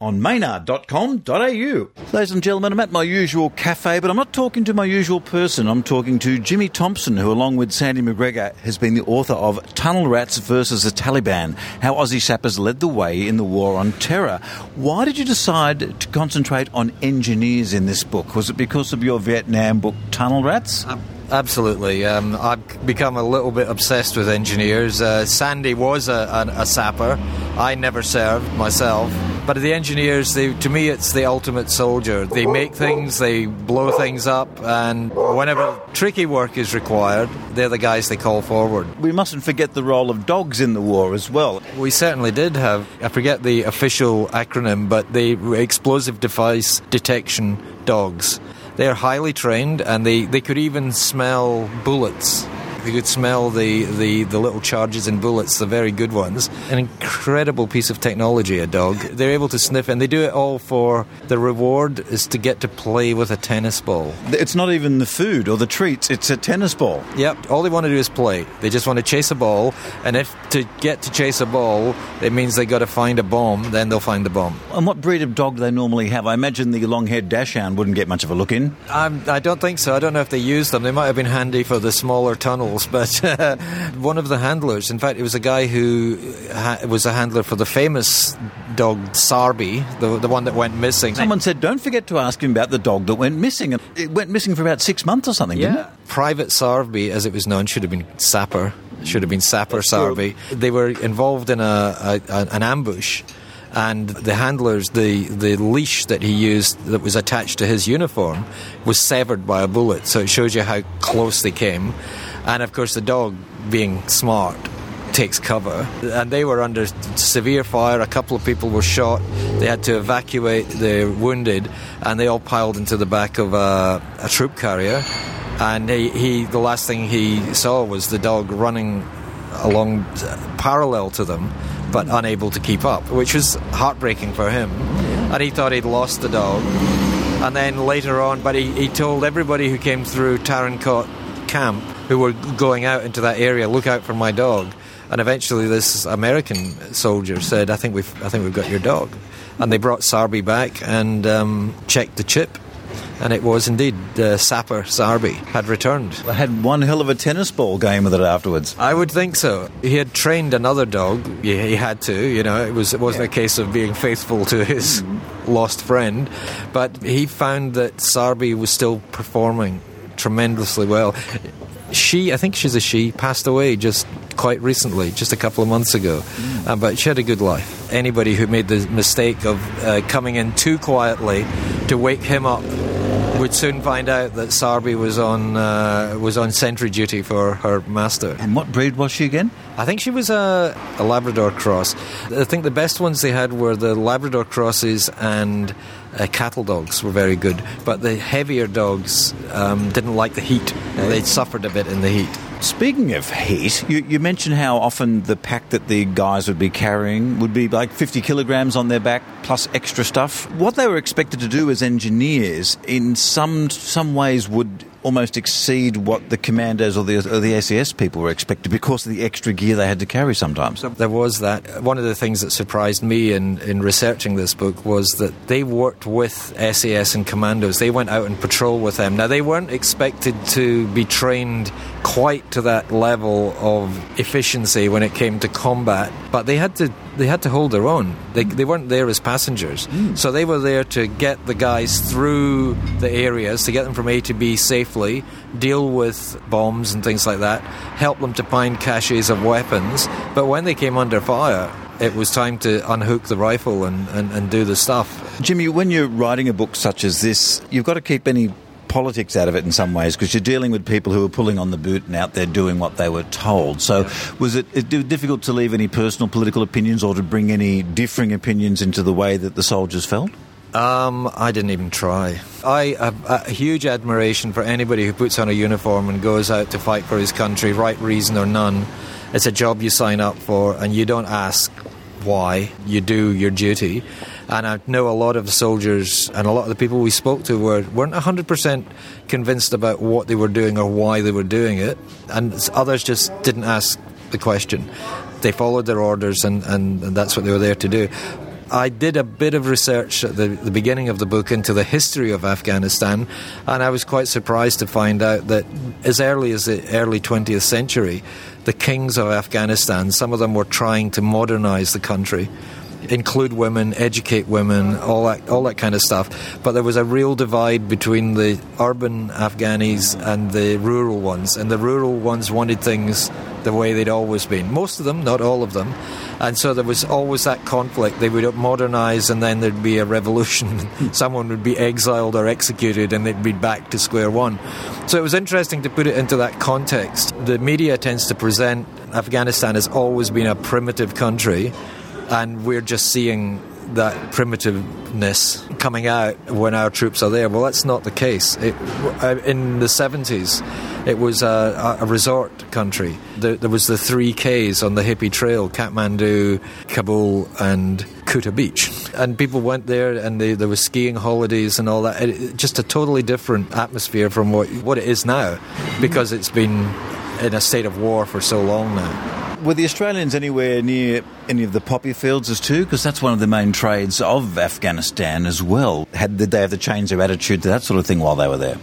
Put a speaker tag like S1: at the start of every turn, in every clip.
S1: on maynard.com.au. Ladies and gentlemen, I'm at my usual cafe, but I'm not talking to my usual person. I'm talking to Jimmy Thomson, who, along with Sandy McGregor, has been the author of Tunnel Rats versus the Taliban How Aussie Sappers Led the Way in the War on Terror. Why did you decide to concentrate on engineers in this book? Was it because of your Vietnam book, Tunnel Rats?
S2: Um, Absolutely. Um, I've become a little bit obsessed with engineers. Uh, Sandy was a, a, a, sapper. I never served myself. But the engineers, they, to me, it's the ultimate soldier. They make things, they blow things up, and whenever tricky work is required, they're the guys they call forward.
S1: We mustn't forget the role of dogs in the war as well.
S2: We certainly did have, I forget the official acronym, but the explosive device detection dogs. They're highly trained and they, they could even smell bullets. You could smell the, the, the little charges and bullets, the very good ones. An incredible piece of technology, a dog. They're able to sniff, and they do it all for the reward is to get to play with a tennis ball.
S1: It's not even the food or the treats, it's a tennis ball.
S2: Yep, all they want to do is play. They just want to chase a ball, and if to get to chase a ball, it means they've got to find a bomb, then they'll find the bomb.
S1: And what breed of dog do they normally have? I imagine the long haired dachshund wouldn't get much of a look in.
S2: Um, I don't think so. I don't know if they use them. They might have been handy for the smaller tunnels, but uh, one of the handlers, in fact, it was a guy who ha- was a handler for the famous dog Sarbi, the, the one that went missing.
S1: Someone said, don't forget to ask him about the dog that went missing. And It went missing for about six months or something,
S2: yeah. Private Sarbi, as it was known, should have been Sapper. Should have been Sapper Sarbi. They were involved in a, a, an ambush and the handlers, the, the leash that he used that was attached to his uniform was severed by a bullet. So it shows you how close they came. And of course, the dog, being smart, takes cover. And they were under severe fire. A couple of people were shot. They had to evacuate the wounded, and they all piled into the back of a, a troop carrier. And he, he, the last thing he saw was the dog running along parallel to them but unable to keep up, which was heartbreaking for him. And he thought he'd lost the dog. And then later on, but he, he told everybody who came through Tarin Kowt camp who were going out into that area, look out for my dog. And eventually, this American soldier said, "I think we've, I think we've got your dog." And they brought Sarbi back and um, checked the chip, and it was indeed uh, Sapper Sarbi had returned.
S1: I had one hell of a tennis ball game with it afterwards.
S2: I would think so. He had trained another dog. He, he had to, you know. It was it wasn't yeah. a case of being faithful to his mm. lost friend, but he found that Sarbi was still performing tremendously well. She, I think she's a she, passed away just quite recently, just a couple of months ago. Mm. Uh, but she had a good life. Anybody who made the mistake of uh, coming in too quietly to wake him up would soon find out that Sarbi was on uh, was on sentry duty for her master.
S1: And what breed was she again?
S2: I think she was a, a Labrador cross. I think the best ones they had were the Labrador crosses and uh, cattle dogs were very good, but the heavier dogs um, didn't like the heat. They suffered a bit in the heat.
S1: Speaking of heat, you, you, mentioned how often the pack that the guys would be carrying would be like 50 kilograms on their back plus extra stuff. What they were expected to do as engineers, in some some ways, would almost exceed what the commandos or the, or the SAS people were expected because of the extra gear they had to carry sometimes.
S2: There was that. One of the things that surprised me in, in researching this book was that they worked with SAS and commandos. They went out and patrol with them. Now, they weren't expected to be trained quite to that level of efficiency when it came to combat, but they had to they had to hold their own. They, they weren't there as passengers. Mm. So they were there to get the guys through the areas, to get them from A to B safely, deal with bombs and things like that, help them to find caches of weapons. But when they came under fire, it was time to unhook the rifle and, and, and do the stuff.
S1: Jimmy, when you're writing a book such as this, you've got to keep any politics out of it in some ways because you're dealing with people who are pulling on the boot and out there doing what they were told. So, was it, it, difficult to leave any personal political opinions or to bring any differing opinions into the way that the soldiers felt?
S2: Um, I didn't even try. I have a huge admiration for anybody who puts on a uniform and goes out to fight for his country, right reason or none. It's a job you sign up for, and you don't ask why. You do your duty. And I know a lot of the soldiers and a lot of the people we spoke to were, weren't 100% convinced about what they were doing or why they were doing it. And others just didn't ask the question. They followed their orders, and, and, and that's what they were there to do. I did a bit of research at the, the beginning of the book into the history of Afghanistan, and I was quite surprised to find out that as early as the early 20th century, the kings of Afghanistan, some of them were trying to modernize the country include women, educate women, all that, all that kind of stuff. But there was a real divide between the urban Afghanis and the rural ones, and the rural ones wanted things the way they'd always been. Most of them, not all of them. And so there was always that conflict. They would modernize and then there'd be a revolution. Someone would be exiled or executed and they'd be back to square one. So it was interesting to put it into that context. The media tends to present Afghanistan as always been a primitive country and we're just seeing that primitiveness coming out when our troops are there. Well, that's not the case. It, uh, in the 70s, it was a, a resort country. There, there, was the three Ks on the hippie trail Kathmandu, Kabul, and Kuta Beach. And people went there and they, there were skiing holidays and all that. It, just a totally different atmosphere from what, what it is now because it's been in a state of war for so long now.
S1: Were the Australians anywhere near any of the poppy fields as too? Because that's one of the main trades of Afghanistan as well. Had did they have to change their attitude to that sort of thing while they were there?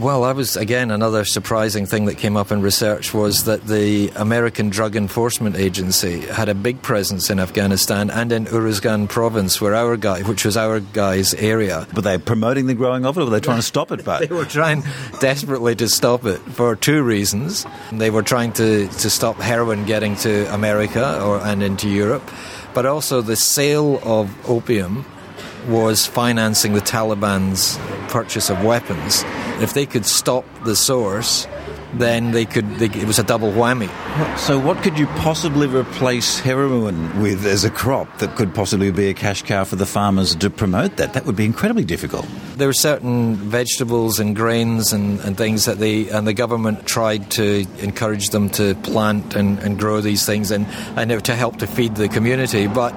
S2: Well, that was again another surprising thing that came up in research was that the American Drug Enforcement Agency had a big presence in Afghanistan and in Uruzgan province, where our guy, which was our guy's area.
S1: Were they promoting the growing of it, or were they trying to stop it?
S2: But they were trying desperately to stop it for two reasons. They were trying to, to stop heroin getting to America or and into Europe, but also the sale of opium was financing the Taliban's purchase of weapons. If they could stop the source, then they could. They, it was a double whammy.
S1: So, what could you possibly replace heroin with as a crop that could possibly be a cash cow for the farmers to promote that? That would be incredibly difficult.
S2: There were certain vegetables and grains and, and things that they and the government tried to encourage them to plant and, and grow these things and, and to help to feed the community, but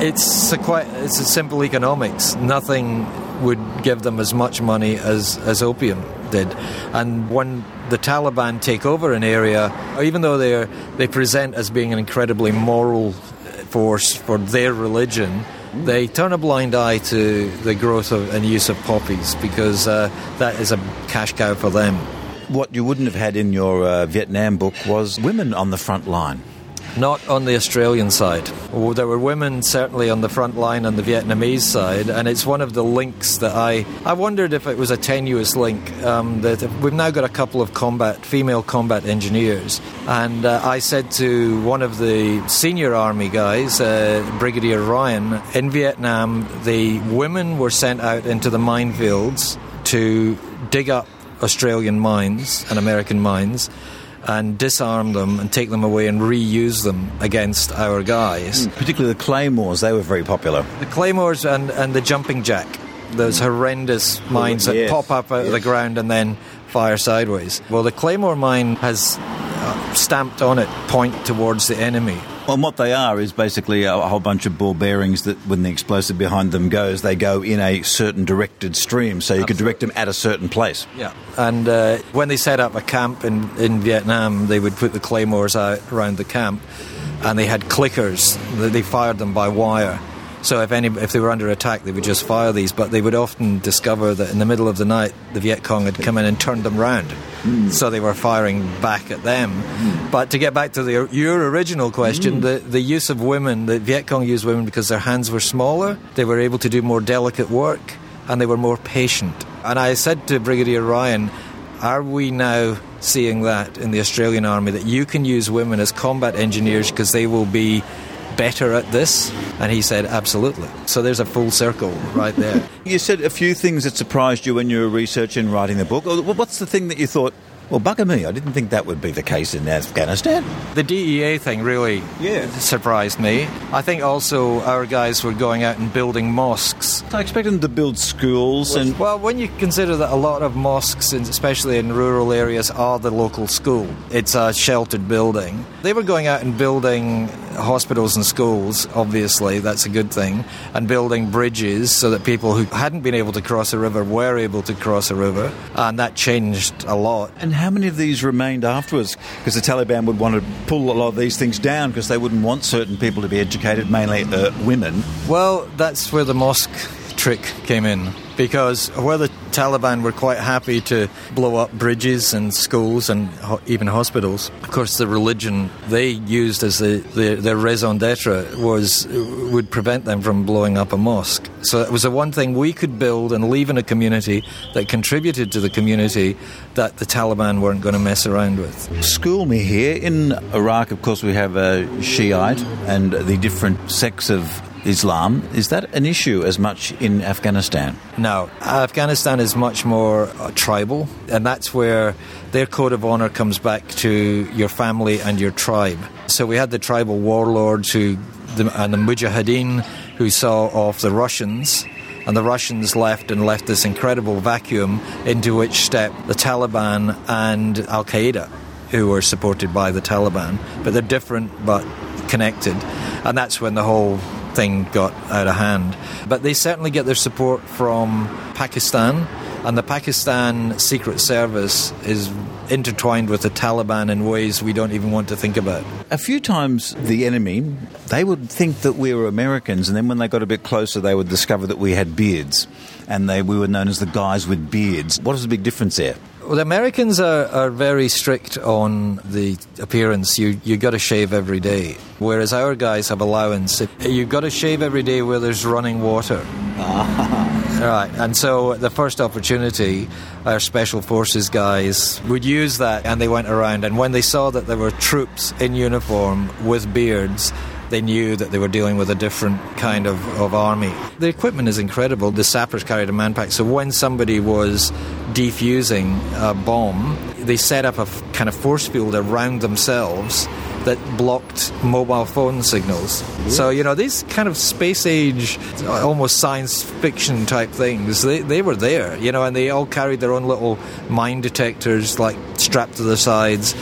S2: it's a quite it's a simple economics. Nothing would give them as much money as, as opium did. And when the Taliban take over an area, even though they they present as being an incredibly moral force for their religion, they turn a blind eye to the growth of, and use of poppies because uh, that is a cash cow for them.
S1: What you wouldn't have had in your uh, Vietnam book was women on the front line.
S2: Not on the Australian side. There were women certainly on the front line on the Vietnamese side, and it's one of the links that I I wondered if it was a tenuous link. Um, that we've now got a couple of combat female combat engineers, and uh, I said to one of the senior army guys, uh, Brigadier Ryan, in Vietnam, the women were sent out into the minefields to dig up Australian mines and American mines and disarm them and take them away and reuse them against our guys.
S1: Mm, particularly the claymores, they were very popular.
S2: The claymores and, and the jumping jack, those horrendous mines that yes. pop up out yes. of the ground and then fire sideways. Well, the claymore mine has uh, stamped on it point towards the enemy.
S1: Well, what they are is basically a whole bunch of ball bearings that, when the explosive behind them goes, they go in a certain directed stream, so you could direct them at a certain place.
S2: Yeah, and uh, when they set up a camp in, in Vietnam, they would put the claymores out around the camp, and they had clickers. They fired them by wire so if any, if they were under attack, they would just fire these. But they would often discover that in the middle of the night, the Viet Cong had come in and turned them round. Mm. So they were firing back at them. Mm. But to get back to the, your original question, mm. the, the use of women, the Viet Cong used women because their hands were smaller, they were able to do more delicate work, and they were more patient. And I said to Brigadier Ryan, are we now seeing that in the Australian Army that you can use women as combat engineers because they will be better at this? And he said, absolutely. So there's a full circle right there.
S1: you said a few things that surprised you when you were researching writing the book. What's the thing that you thought, well, bugger me, I didn't think that would be the case in Afghanistan.
S2: The DEA thing really yeah. surprised me. I think also our guys were going out and building mosques.
S1: I expected them to build schools and.
S2: Well, when you consider that a lot of mosques, especially in rural areas, are the local school, it's a sheltered building. They were going out and building hospitals and schools, obviously, that's a good thing, and building bridges so that people who hadn't been able to cross a river were able to cross a river, and that changed a lot.
S1: And how many of these remained afterwards? Because the Taliban would want to pull a lot of these things down because they wouldn't want certain people to be educated, mainly uh, women.
S2: Well, that's where the mosque trick came in because where the Taliban were quite happy to blow up bridges and schools and ho- even hospitals. Of course, the religion they used as the, the, their raison d'etre was would prevent them from blowing up a mosque. So it was the one thing we could build and leave in a community that contributed to the community that the Taliban weren't going to mess around with.
S1: School me here in Iraq. Of course, we have a Shiite and the different sects of Islam. Is that an issue as much in Afghanistan?
S2: No. Afghanistan is much more uh, tribal, and that's where their code of honor comes back to your family and your tribe. So we had the tribal warlords who, and the Mujahideen who saw off the Russians. And the Russians left and left this incredible vacuum into which stepped the Taliban and Al Qaeda, who were supported by the Taliban. But they're different but connected. And that's when the whole thing got out of hand. But they certainly get their support from Pakistan, and the Pakistan Secret Service is intertwined with the Taliban in ways we don't even want to think about.
S1: A few times the enemy, they would think that we were Americans, and then when they got a bit closer, they would discover that we had beards, and they, we were known as the guys with beards. What is the big difference there?
S2: Well, the Americans are, are very strict on the appearance. You you got to shave every day, whereas our guys have allowance. You've got to shave every day where there's running water. Right, and so the first opportunity, our special forces guys would use that, and they went around. And when they saw that there were troops in uniform with beards, they knew that they were dealing with a different kind of, of army. The equipment is incredible. The sappers carried a manpack, so when somebody was defusing a bomb, they set up a f- kind of force field around themselves that blocked mobile phone signals. So, you know, these kind of space age, almost science fiction type things, they, they were there, you know, and they all carried their own little mine detectors, like strapped to their sides.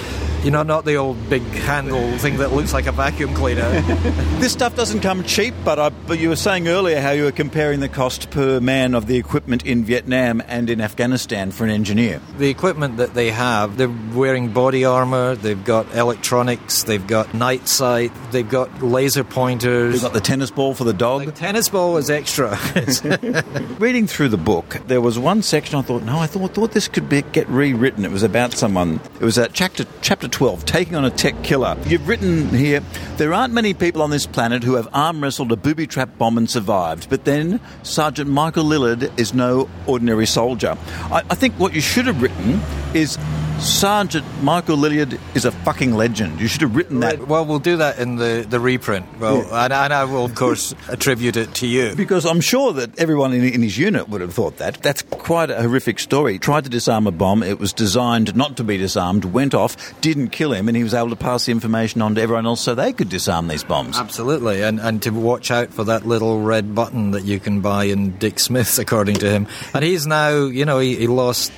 S2: You know, not the old big handle thing that looks like a vacuum cleaner.
S1: This stuff doesn't come cheap, but, I, but you were saying earlier how you were comparing the cost per man of the equipment in Vietnam and in Afghanistan for an engineer.
S2: the equipment that they have, they're wearing body armor, they've got electronics, they've got night sight, they've got laser pointers.
S1: We've got the tennis ball for the dog.
S2: Like, tennis ball is extra.
S1: Reading through the book, there was one section I thought, no, I thought, thought this could be, get rewritten. It was about someone. It was at chapter chapter twelve, taking on a tech killer. You've written here, there aren't many people on this planet who have arm wrestled a booby trap bomb and survived. But then Sergeant Michael Lillard is no ordinary soldier. I, I think what you should have written is. Sergeant Michael Lilliard is a fucking legend. You should have written that.
S2: well, we'll do that in the, the reprint. Well, and, and I will, of course, attribute it to you.
S1: Because I'm sure that everyone in, in his unit would have thought that. That's quite a horrific story. Tried to disarm a bomb. It was designed not to be disarmed, went off, didn't kill him, and he was able to pass the information on to everyone else so they could disarm these bombs.
S2: Absolutely, and, and to watch out for that little red button that you can buy in Dick Smith's, according to him. And he's now, you know, he, he lost,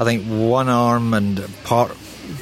S2: I think, one arm and part,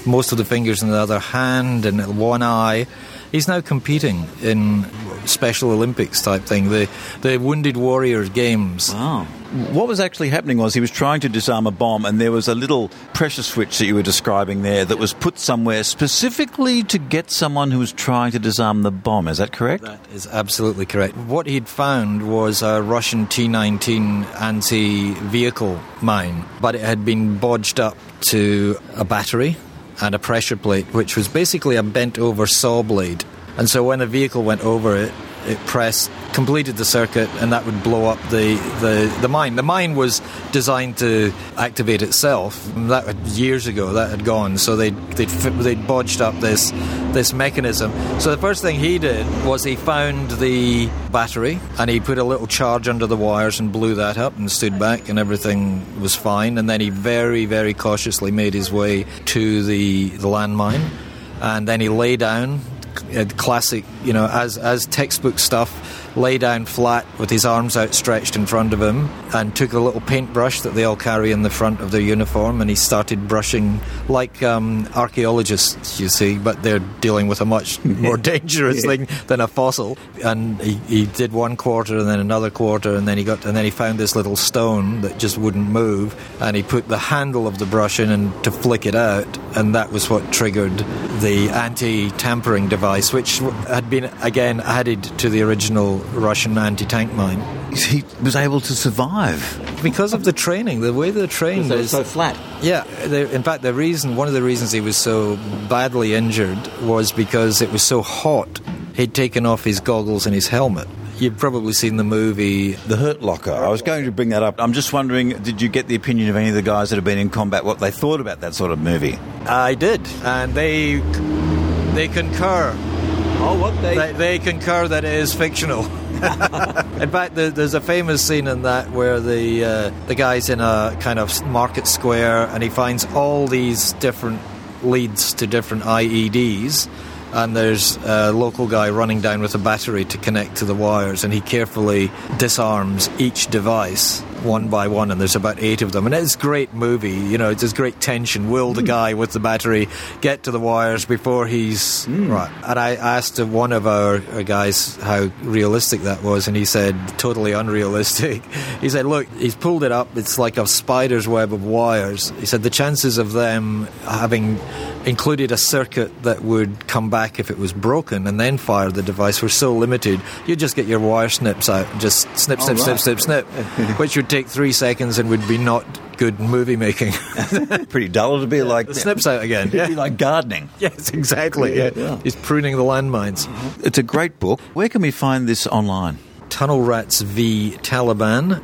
S2: most of the fingers in the other hand and one eye. He's now competing in Special Olympics type thing, the the Wounded Warriors Games.
S1: Oh. What was actually happening was he was trying to disarm a bomb, and there was a little pressure switch that you were describing there that was put somewhere specifically to get someone who was trying to disarm the bomb. Is that correct?
S2: That is absolutely correct. What he'd found was a Russian T 19 anti vehicle mine, but it had been bodged up to a battery and a pressure plate, which was basically a bent over saw blade. And so when a vehicle went over it, it pressed, completed the circuit, and that would blow up the, the, the mine. The mine was designed to activate itself. That years ago, that had gone. So they'd they'd, they'd bodged up this this mechanism. So the first thing he did was he found the battery and he put a little charge under the wires and blew that up and stood back, and everything was fine. And then he very very cautiously made his way to the the landmine, and then he lay down classic, you know, as as textbook stuff. lay down flat with his arms outstretched in front of him and took a little paintbrush that they all carry in the front of their uniform and he started brushing like um, archaeologists, you see, but they're dealing with a much more dangerous thing than a fossil. And he, he did one quarter and then another quarter and then he got and then he found this little stone that just wouldn't move and he put the handle of the brush in and to flick it out and that was what triggered the anti-tampering device which had been again added to the original Russian anti-tank mine.
S1: He was able to survive
S2: because of the training, the way they're trained
S1: is
S2: so
S1: flat.
S2: Yeah, in fact, the reason, one of the reasons he was so badly injured was because it was so hot. He'd taken off his goggles and his helmet. You've probably seen the movie
S1: The Hurt Locker. I was going to bring that up. I'm just wondering, did you get the opinion of any of the guys that have been in combat what they thought about that sort of movie?
S2: I did, and they they concur.
S1: Oh, what they
S2: they, they concur that it is fictional. in fact, there's a famous scene in that where the uh, the guy's in a kind of market square and he finds all these different leads to different IEDs. And there's a local guy running down with a battery to connect to the wires, and he carefully disarms each device one by one, and there's about eight of them. And it's a great movie, you know, there's great tension. Will the hmm. guy with the battery get to the wires before he's. Mm. Right. And I asked one of our, guys how realistic that was, and he said, totally unrealistic. He said, look, he's pulled it up, it's like a spider's web of wires. He said, the chances of them having included a circuit that would come back if it was broken and then fire the device were so limited, you'd just get your wire snips out and just snip, snip, right. snip, snip, snip, which would take three seconds and would be not good movie making.
S1: Pretty dull to be like
S2: the snips out again.
S1: Yeah. be like gardening.
S2: Yes, exactly. Yeah, yeah. He's pruning the landmines. Mm-hmm.
S1: It's a great book. Where can we find this online?
S2: Tunnel Rats v Taliban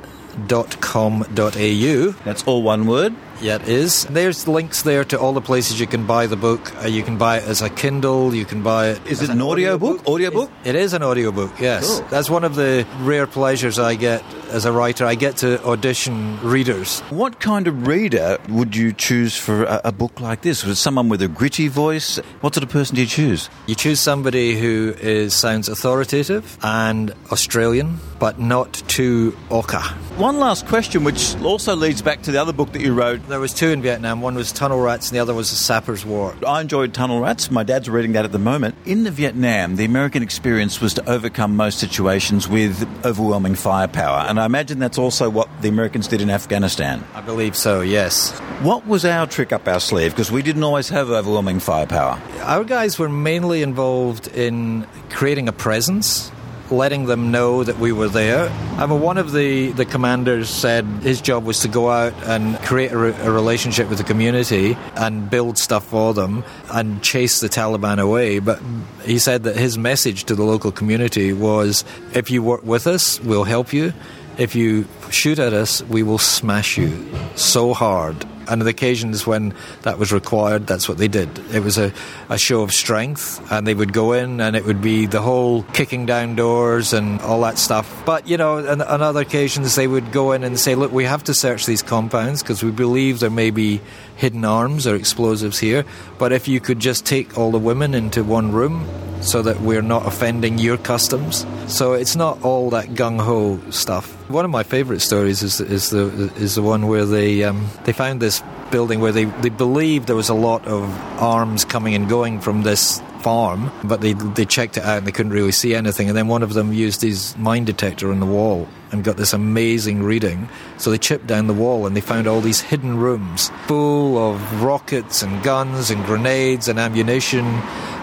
S2: au.
S1: That's all one word.
S2: Yeah, it is. There's links there to all the places you can buy the book. Uh, you can buy it as a Kindle. You can buy it.
S1: Is it an, an audio book? Audio book?
S2: It is an audio book. Yes, cool. that's one of the rare pleasures I get as a writer. I get to audition readers.
S1: What kind of reader would you choose for a, a book like this? Was someone with a gritty voice? What sort of person do you choose?
S2: You choose somebody who is sounds authoritative and Australian, but not too oka.
S1: One last question, which also leads back to the other book that you wrote
S2: there was two in Vietnam. One was Tunnel Rats, and the other was the Sappers' War.
S1: I enjoyed Tunnel Rats. My dad's reading that at the moment. In the Vietnam, the American experience was to overcome most situations with overwhelming firepower, and I imagine that's also what the Americans did in Afghanistan.
S2: I believe so. Yes.
S1: What was our trick up our sleeve? Because we didn't always have overwhelming firepower.
S2: Our guys were mainly involved in creating a presence letting them know that we were there. I mean, one of the, the commanders said his job was to go out and create a, re- a relationship with the community and build stuff for them and chase the Taliban away. But he said that his message to the local community was if you work with us, we'll help you. If you shoot at us, we will smash you so hard and the occasions when that was required, that's what they did. It was a, a show of strength, and they would go in, and it would be the whole kicking down doors and all that stuff. But, you know, on, on other occasions, they would go in and say, look, we have to search these compounds because we believe there may be hidden arms or explosives here. But if you could just take all the women into one room so that we're not offending your customs. So it's not all that gung ho stuff. One of my favourite stories is is the is the one where they um, they found this building where they, they believed there was a lot of arms coming and going from this farm, but they they checked it out and they couldn't really see anything. And then one of them used his mine detector on the wall and got this amazing reading. So they chipped down the wall and they found all these hidden rooms full of rockets and guns and grenades and ammunition.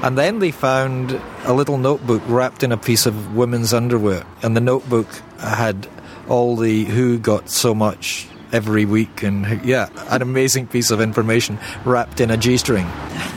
S2: And then they found a little notebook wrapped in a piece of women's underwear. And the notebook had all the who got so much every week and yeah an amazing piece of information wrapped in a g-string.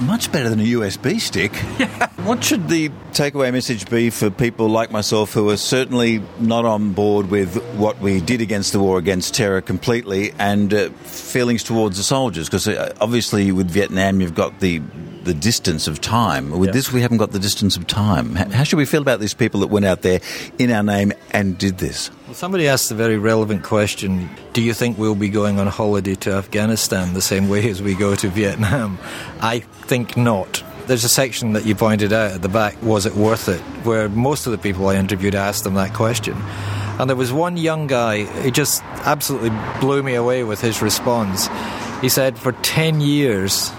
S1: Much better than a usb stick. What should the takeaway message be for people like myself who are certainly not on board with what we did against the war against terror completely and uh, feelings towards the soldiers? Because uh, obviously with vietnam you've got the the distance of time. With this, we haven't got the distance of time. How should we feel about these people that went out there in our name and did this?
S2: Well, somebody asked a very relevant question Do you think we'll be going on holiday to Afghanistan the same way as we go to Vietnam? I think not There's a section that you pointed out at the back, was it worth it? Where most of the people I interviewed asked them that question. And there was one young guy, he just absolutely blew me away with his response. He said, For 10 years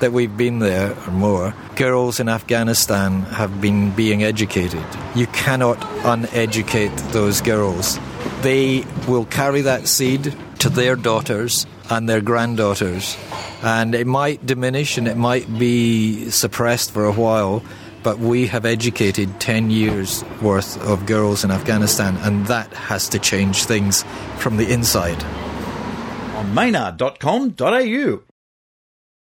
S2: that we've been there or more, girls in Afghanistan have been being educated. You cannot uneducate those girls. They will carry that seed to their daughters and their granddaughters. And it might diminish and it might be suppressed for a while, but we have educated 10 years worth of girls in Afghanistan, and that has to change things from the inside.
S1: On maynard.com.au